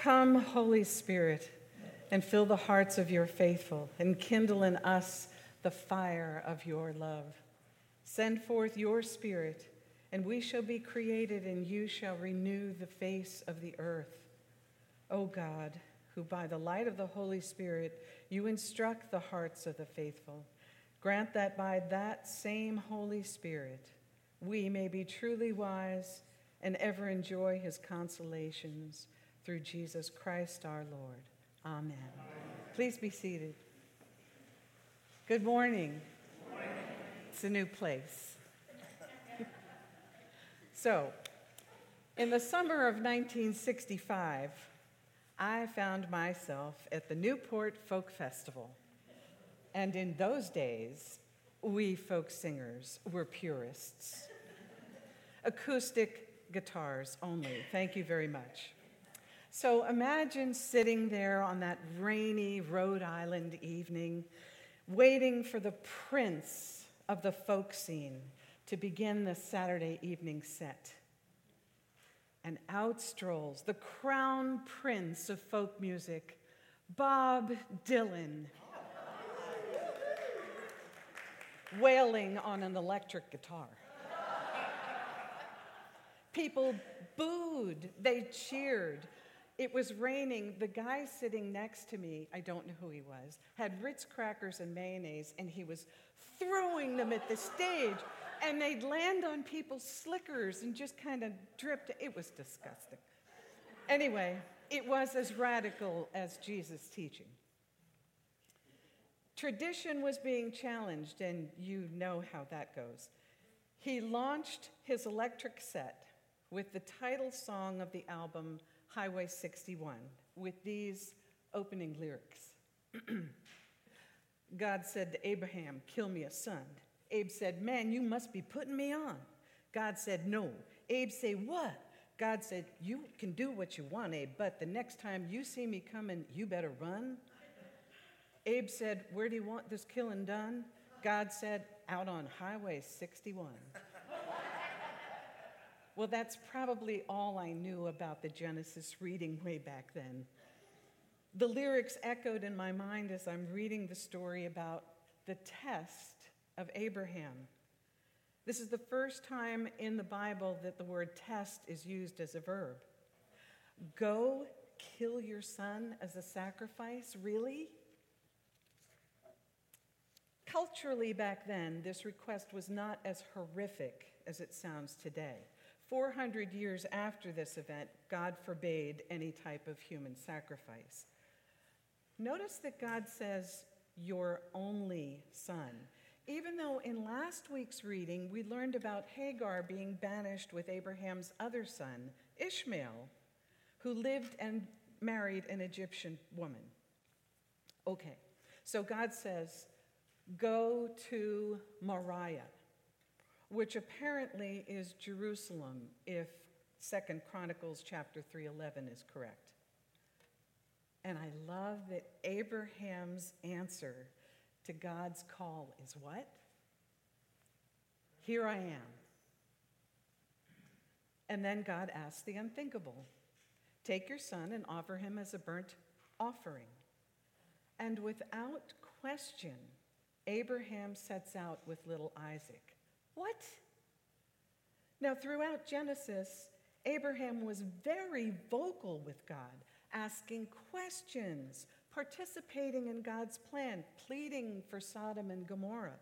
Come, Holy Spirit, and fill the hearts of your faithful, and kindle in us the fire of your love. Send forth your Spirit, and we shall be created, and you shall renew the face of the earth. O God, who by the light of the Holy Spirit you instruct the hearts of the faithful, grant that by that same Holy Spirit we may be truly wise and ever enjoy his consolations through Jesus Christ our Lord. Amen. Amen. Please be seated. Good morning. Good morning. It's a new place. so, in the summer of 1965, I found myself at the Newport Folk Festival. And in those days, we folk singers were purists. Acoustic guitars only. Thank you very much. So imagine sitting there on that rainy Rhode Island evening, waiting for the prince of the folk scene to begin the Saturday evening set. And out strolls the crown prince of folk music, Bob Dylan, wailing on an electric guitar. People booed, they cheered. It was raining. The guy sitting next to me, I don't know who he was, had Ritz crackers and mayonnaise, and he was throwing them at the stage, and they'd land on people's slickers and just kind of dripped. It was disgusting. Anyway, it was as radical as Jesus' teaching. Tradition was being challenged, and you know how that goes. He launched his electric set with the title song of the album, Highway 61 with these opening lyrics. God said to Abraham, Kill me a son. Abe said, Man, you must be putting me on. God said, No. Abe said, What? God said, You can do what you want, Abe, but the next time you see me coming, you better run. Abe said, Where do you want this killing done? God said, Out on Highway 61. Well, that's probably all I knew about the Genesis reading way back then. The lyrics echoed in my mind as I'm reading the story about the test of Abraham. This is the first time in the Bible that the word test is used as a verb. Go kill your son as a sacrifice? Really? Culturally, back then, this request was not as horrific as it sounds today. 400 years after this event, God forbade any type of human sacrifice. Notice that God says, Your only son. Even though in last week's reading we learned about Hagar being banished with Abraham's other son, Ishmael, who lived and married an Egyptian woman. Okay, so God says, Go to Moriah which apparently is Jerusalem if Second Chronicles chapter 3:11 is correct. And I love that Abraham's answer to God's call is what? Here I am. And then God asks the unthinkable Take your son and offer him as a burnt offering. And without question, Abraham sets out with little Isaac. What? Now, throughout Genesis, Abraham was very vocal with God, asking questions, participating in God's plan, pleading for Sodom and Gomorrah.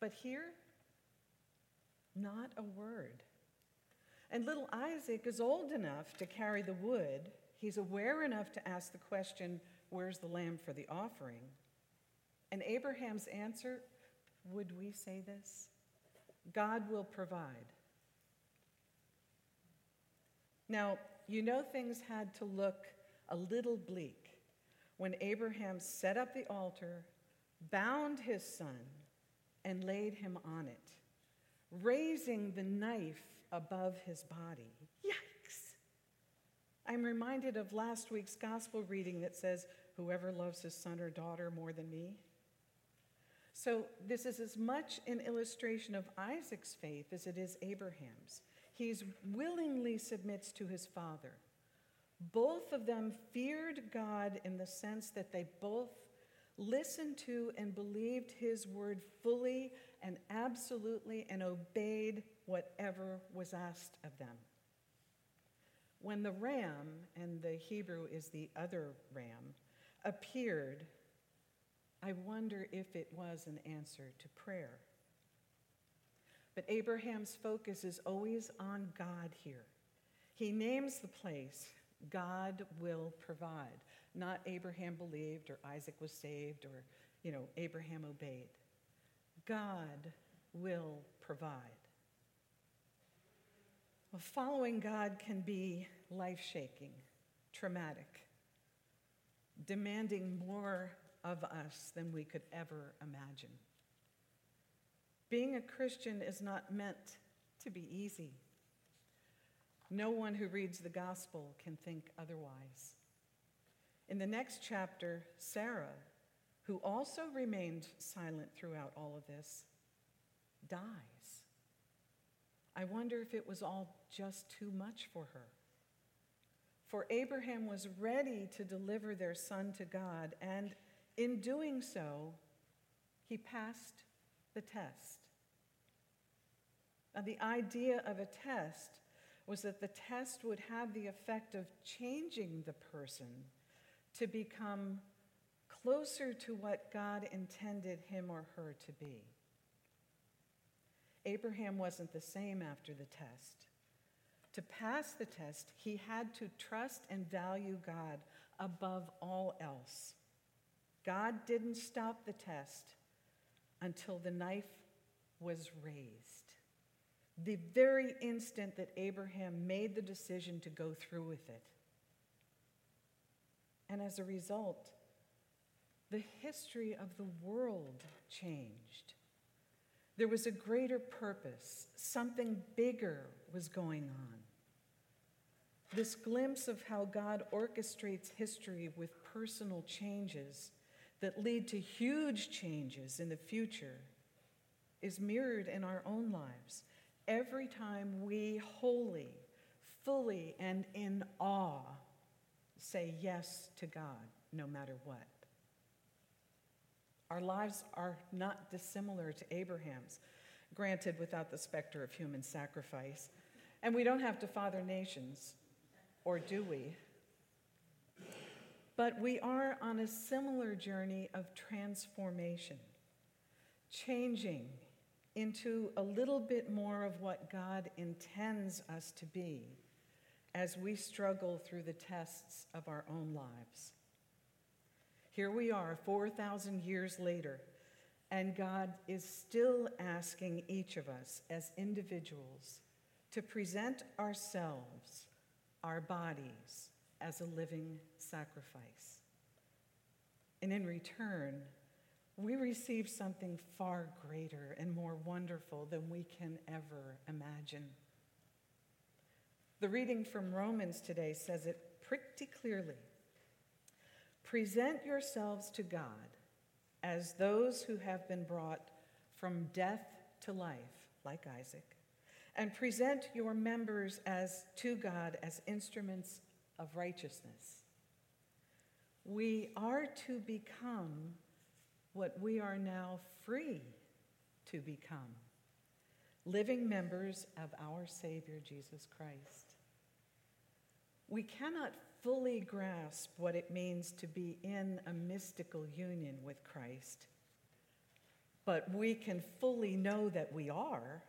But here, not a word. And little Isaac is old enough to carry the wood. He's aware enough to ask the question, Where's the lamb for the offering? And Abraham's answer, would we say this? God will provide. Now, you know things had to look a little bleak when Abraham set up the altar, bound his son, and laid him on it, raising the knife above his body. Yikes! I'm reminded of last week's gospel reading that says, Whoever loves his son or daughter more than me so, this is as much an illustration of Isaac's faith as it is Abraham's. He willingly submits to his father, Both of them feared God in the sense that they both listened to and believed his word fully and absolutely and obeyed whatever was asked of them. When the ram, and the Hebrew is the other ram, appeared, I wonder if it was an answer to prayer. But Abraham's focus is always on God here. He names the place, God will provide. Not Abraham believed or Isaac was saved or, you know, Abraham obeyed. God will provide. Well, following God can be life shaking, traumatic, demanding more of us than we could ever imagine. Being a Christian is not meant to be easy. No one who reads the gospel can think otherwise. In the next chapter, Sarah, who also remained silent throughout all of this, dies. I wonder if it was all just too much for her. For Abraham was ready to deliver their son to God, and in doing so, he passed the test. The idea of a test was that the test would have the effect of changing the person to become closer to what God intended him or her to be. Abraham wasn't the same after the test. To pass the test, he had to trust and value God above all else. God didn't stop the test until the knife was raised. The very instant that Abraham made the decision to go through with it. And as a result, the history of the world changed. There was a greater purpose, something bigger was going on. This glimpse of how God orchestrates history with personal changes that lead to huge changes in the future is mirrored in our own lives every time we wholly, fully, and in awe say yes to God, no matter what. Our lives are not dissimilar to Abraham's, granted without the specter of human sacrifice. And we don't have to father nations, or do we? But we are on a similar journey of transformation, changing into a little bit more of what God intends us to be as we struggle through the tests of our own lives. Here we are, 4,000 years later, and God is still asking each of us as individuals to present ourselves, our bodies, as a living sacrifice. And in return, we receive something far greater and more wonderful than we can ever imagine. The reading from Romans today says it pretty clearly. Present yourselves to God as those who have been brought from death to life, like Isaac, and present your members as to God as instruments of righteousness. We are to become what we are now free to become living members of our Savior Jesus Christ. We cannot fully grasp what it means to be in a mystical union with Christ, but we can fully know that we are.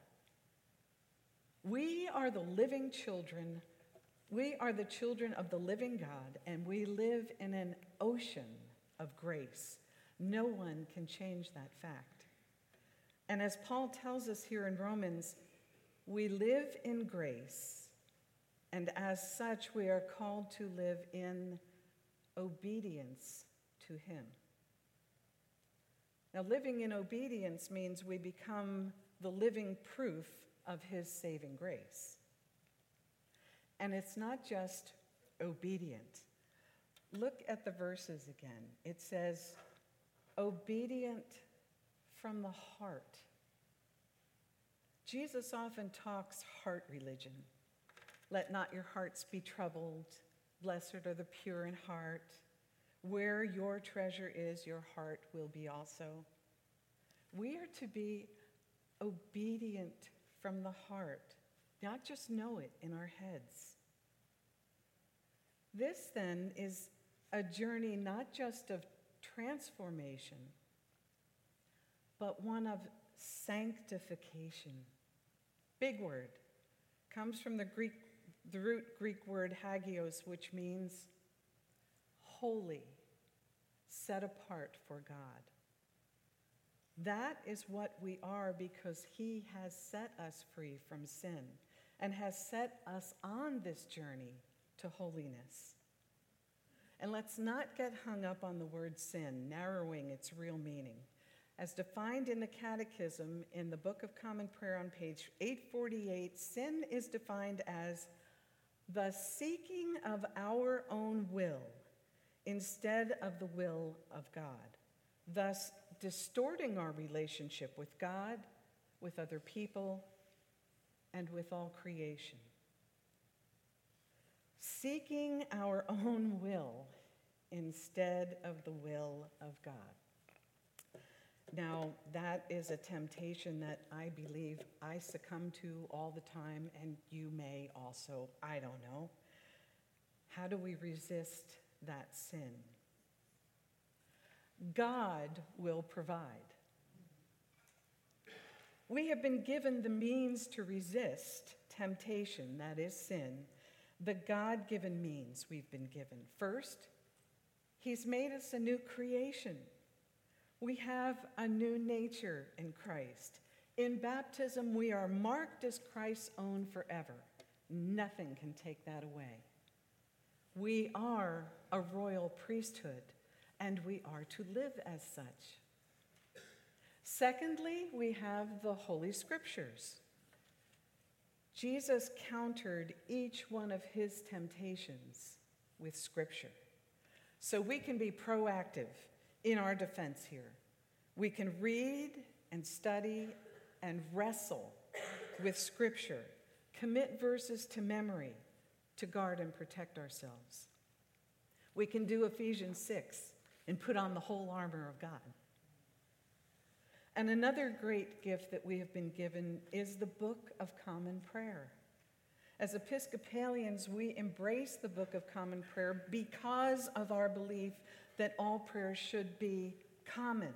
We are the living children. We are the children of the living God, and we live in an ocean of grace. No one can change that fact. And as Paul tells us here in Romans, we live in grace, and as such, we are called to live in obedience to Him. Now, living in obedience means we become the living proof of His saving grace. And it's not just obedient. Look at the verses again. It says, obedient from the heart. Jesus often talks heart religion. Let not your hearts be troubled. Blessed are the pure in heart. Where your treasure is, your heart will be also. We are to be obedient from the heart, not just know it in our heads. This then is a journey not just of transformation, but one of sanctification. Big word. Comes from the Greek, the root Greek word hagios, which means holy, set apart for God. That is what we are because He has set us free from sin and has set us on this journey to holiness. And let's not get hung up on the word sin, narrowing its real meaning. As defined in the Catechism in the Book of Common Prayer on page 848, sin is defined as the seeking of our own will instead of the will of God, thus distorting our relationship with God, with other people, and with all creation. Seeking our own will instead of the will of God. Now, that is a temptation that I believe I succumb to all the time, and you may also. I don't know. How do we resist that sin? God will provide. We have been given the means to resist temptation, that is sin, the God given means we've been given. First, He's made us a new creation. We have a new nature in Christ. In baptism, we are marked as Christ's own forever. Nothing can take that away. We are a royal priesthood, and we are to live as such. Secondly, we have the Holy Scriptures. Jesus countered each one of his temptations with Scripture. So we can be proactive in our defense here. We can read and study and wrestle with Scripture, commit verses to memory to guard and protect ourselves. We can do Ephesians 6 and put on the whole armor of God. And another great gift that we have been given is the Book of Common Prayer. As Episcopalians, we embrace the Book of Common Prayer because of our belief that all prayers should be common.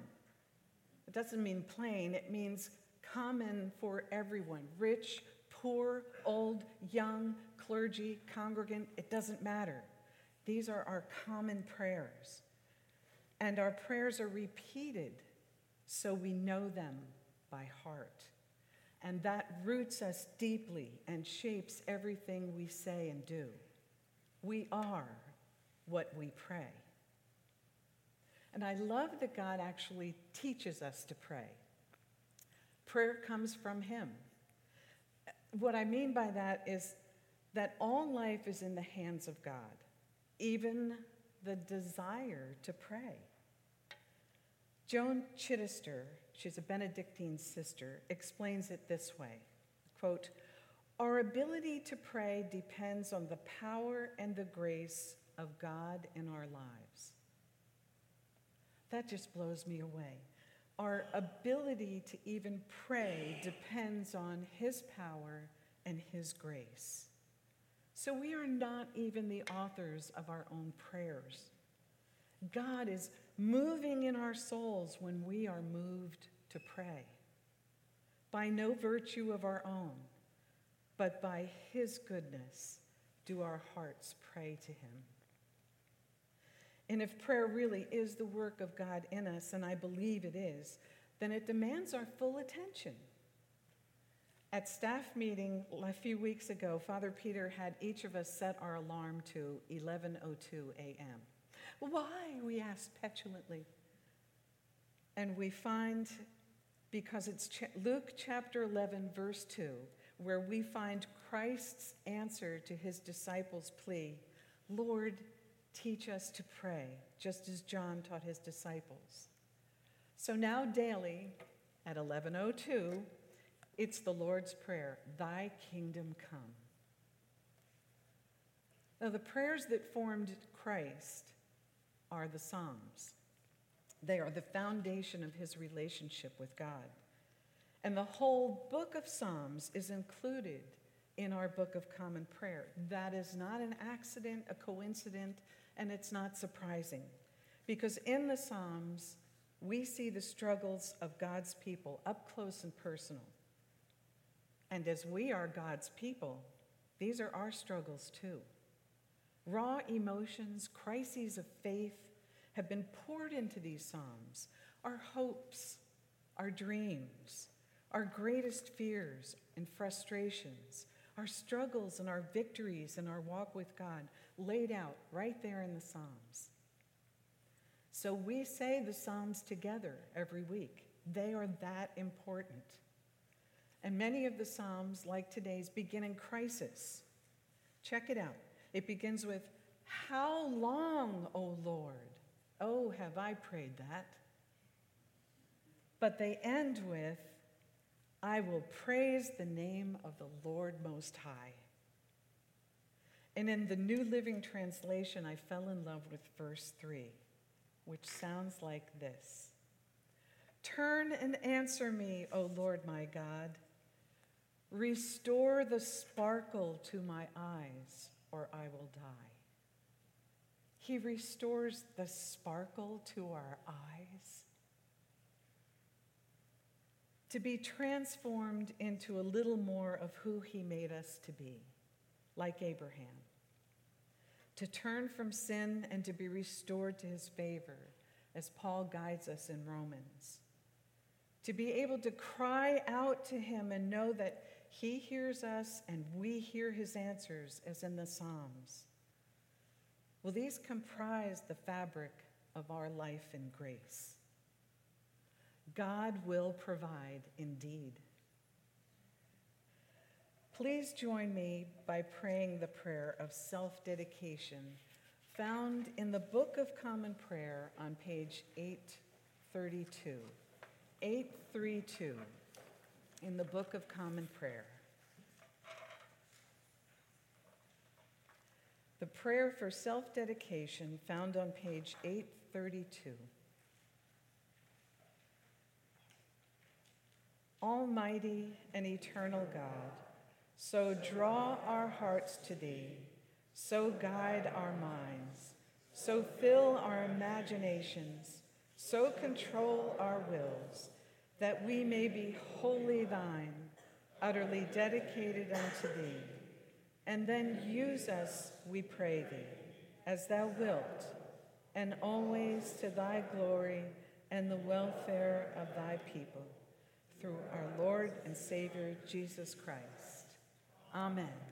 It doesn't mean plain, it means common for everyone rich, poor, old, young, clergy, congregant, it doesn't matter. These are our common prayers. And our prayers are repeated so we know them by heart. And that roots us deeply and shapes everything we say and do. We are what we pray. And I love that God actually teaches us to pray. Prayer comes from Him. What I mean by that is that all life is in the hands of God, even the desire to pray. Joan Chittister she's a Benedictine sister, explains it this way quote, Our ability to pray depends on the power and the grace of God in our lives. That just blows me away. Our ability to even pray depends on His power and His grace. So we are not even the authors of our own prayers. God is moving in our souls when we are moved to pray. By no virtue of our own, but by His goodness do our hearts pray to Him. And if prayer really is the work of God in us, and I believe it is, then it demands our full attention. At staff meeting a few weeks ago, Father Peter had each of us set our alarm to 11:02 a.m. Why? we ask petulantly. And we find because it's Luke chapter 11, verse 2, where we find Christ's answer to his disciples' plea Lord, teach us to pray, just as John taught his disciples. So now, daily at 1102, it's the Lord's Prayer Thy kingdom come. Now, the prayers that formed Christ are the Psalms. They are the foundation of his relationship with God. And the whole book of Psalms is included in our Book of Common Prayer. That is not an accident, a coincidence, and it's not surprising. Because in the Psalms, we see the struggles of God's people up close and personal. And as we are God's people, these are our struggles too. Raw emotions, crises of faith have been poured into these Psalms. Our hopes, our dreams, our greatest fears and frustrations, our struggles and our victories and our walk with God laid out right there in the Psalms. So we say the Psalms together every week. They are that important. And many of the Psalms, like today's, begin in crisis. Check it out. It begins with, How long, O Lord? Oh, have I prayed that? But they end with, I will praise the name of the Lord Most High. And in the New Living Translation, I fell in love with verse 3, which sounds like this Turn and answer me, O Lord my God. Restore the sparkle to my eyes, or I will die. He restores the sparkle to our eyes. To be transformed into a little more of who He made us to be, like Abraham. To turn from sin and to be restored to His favor, as Paul guides us in Romans. To be able to cry out to Him and know that He hears us and we hear His answers, as in the Psalms Will these comprise the fabric of our life in grace? God will provide indeed. Please join me by praying the prayer of self dedication found in the Book of Common Prayer on page 832. 832 in the Book of Common Prayer. The prayer for self dedication found on page 832. Almighty and eternal God, so draw our hearts to thee, so guide our minds, so fill our imaginations, so control our wills, that we may be wholly thine, utterly dedicated unto thee and then use us, we pray thee, as thou wilt, and always to thy glory and the welfare of thy people, through our Lord and Savior Jesus Christ. Amen.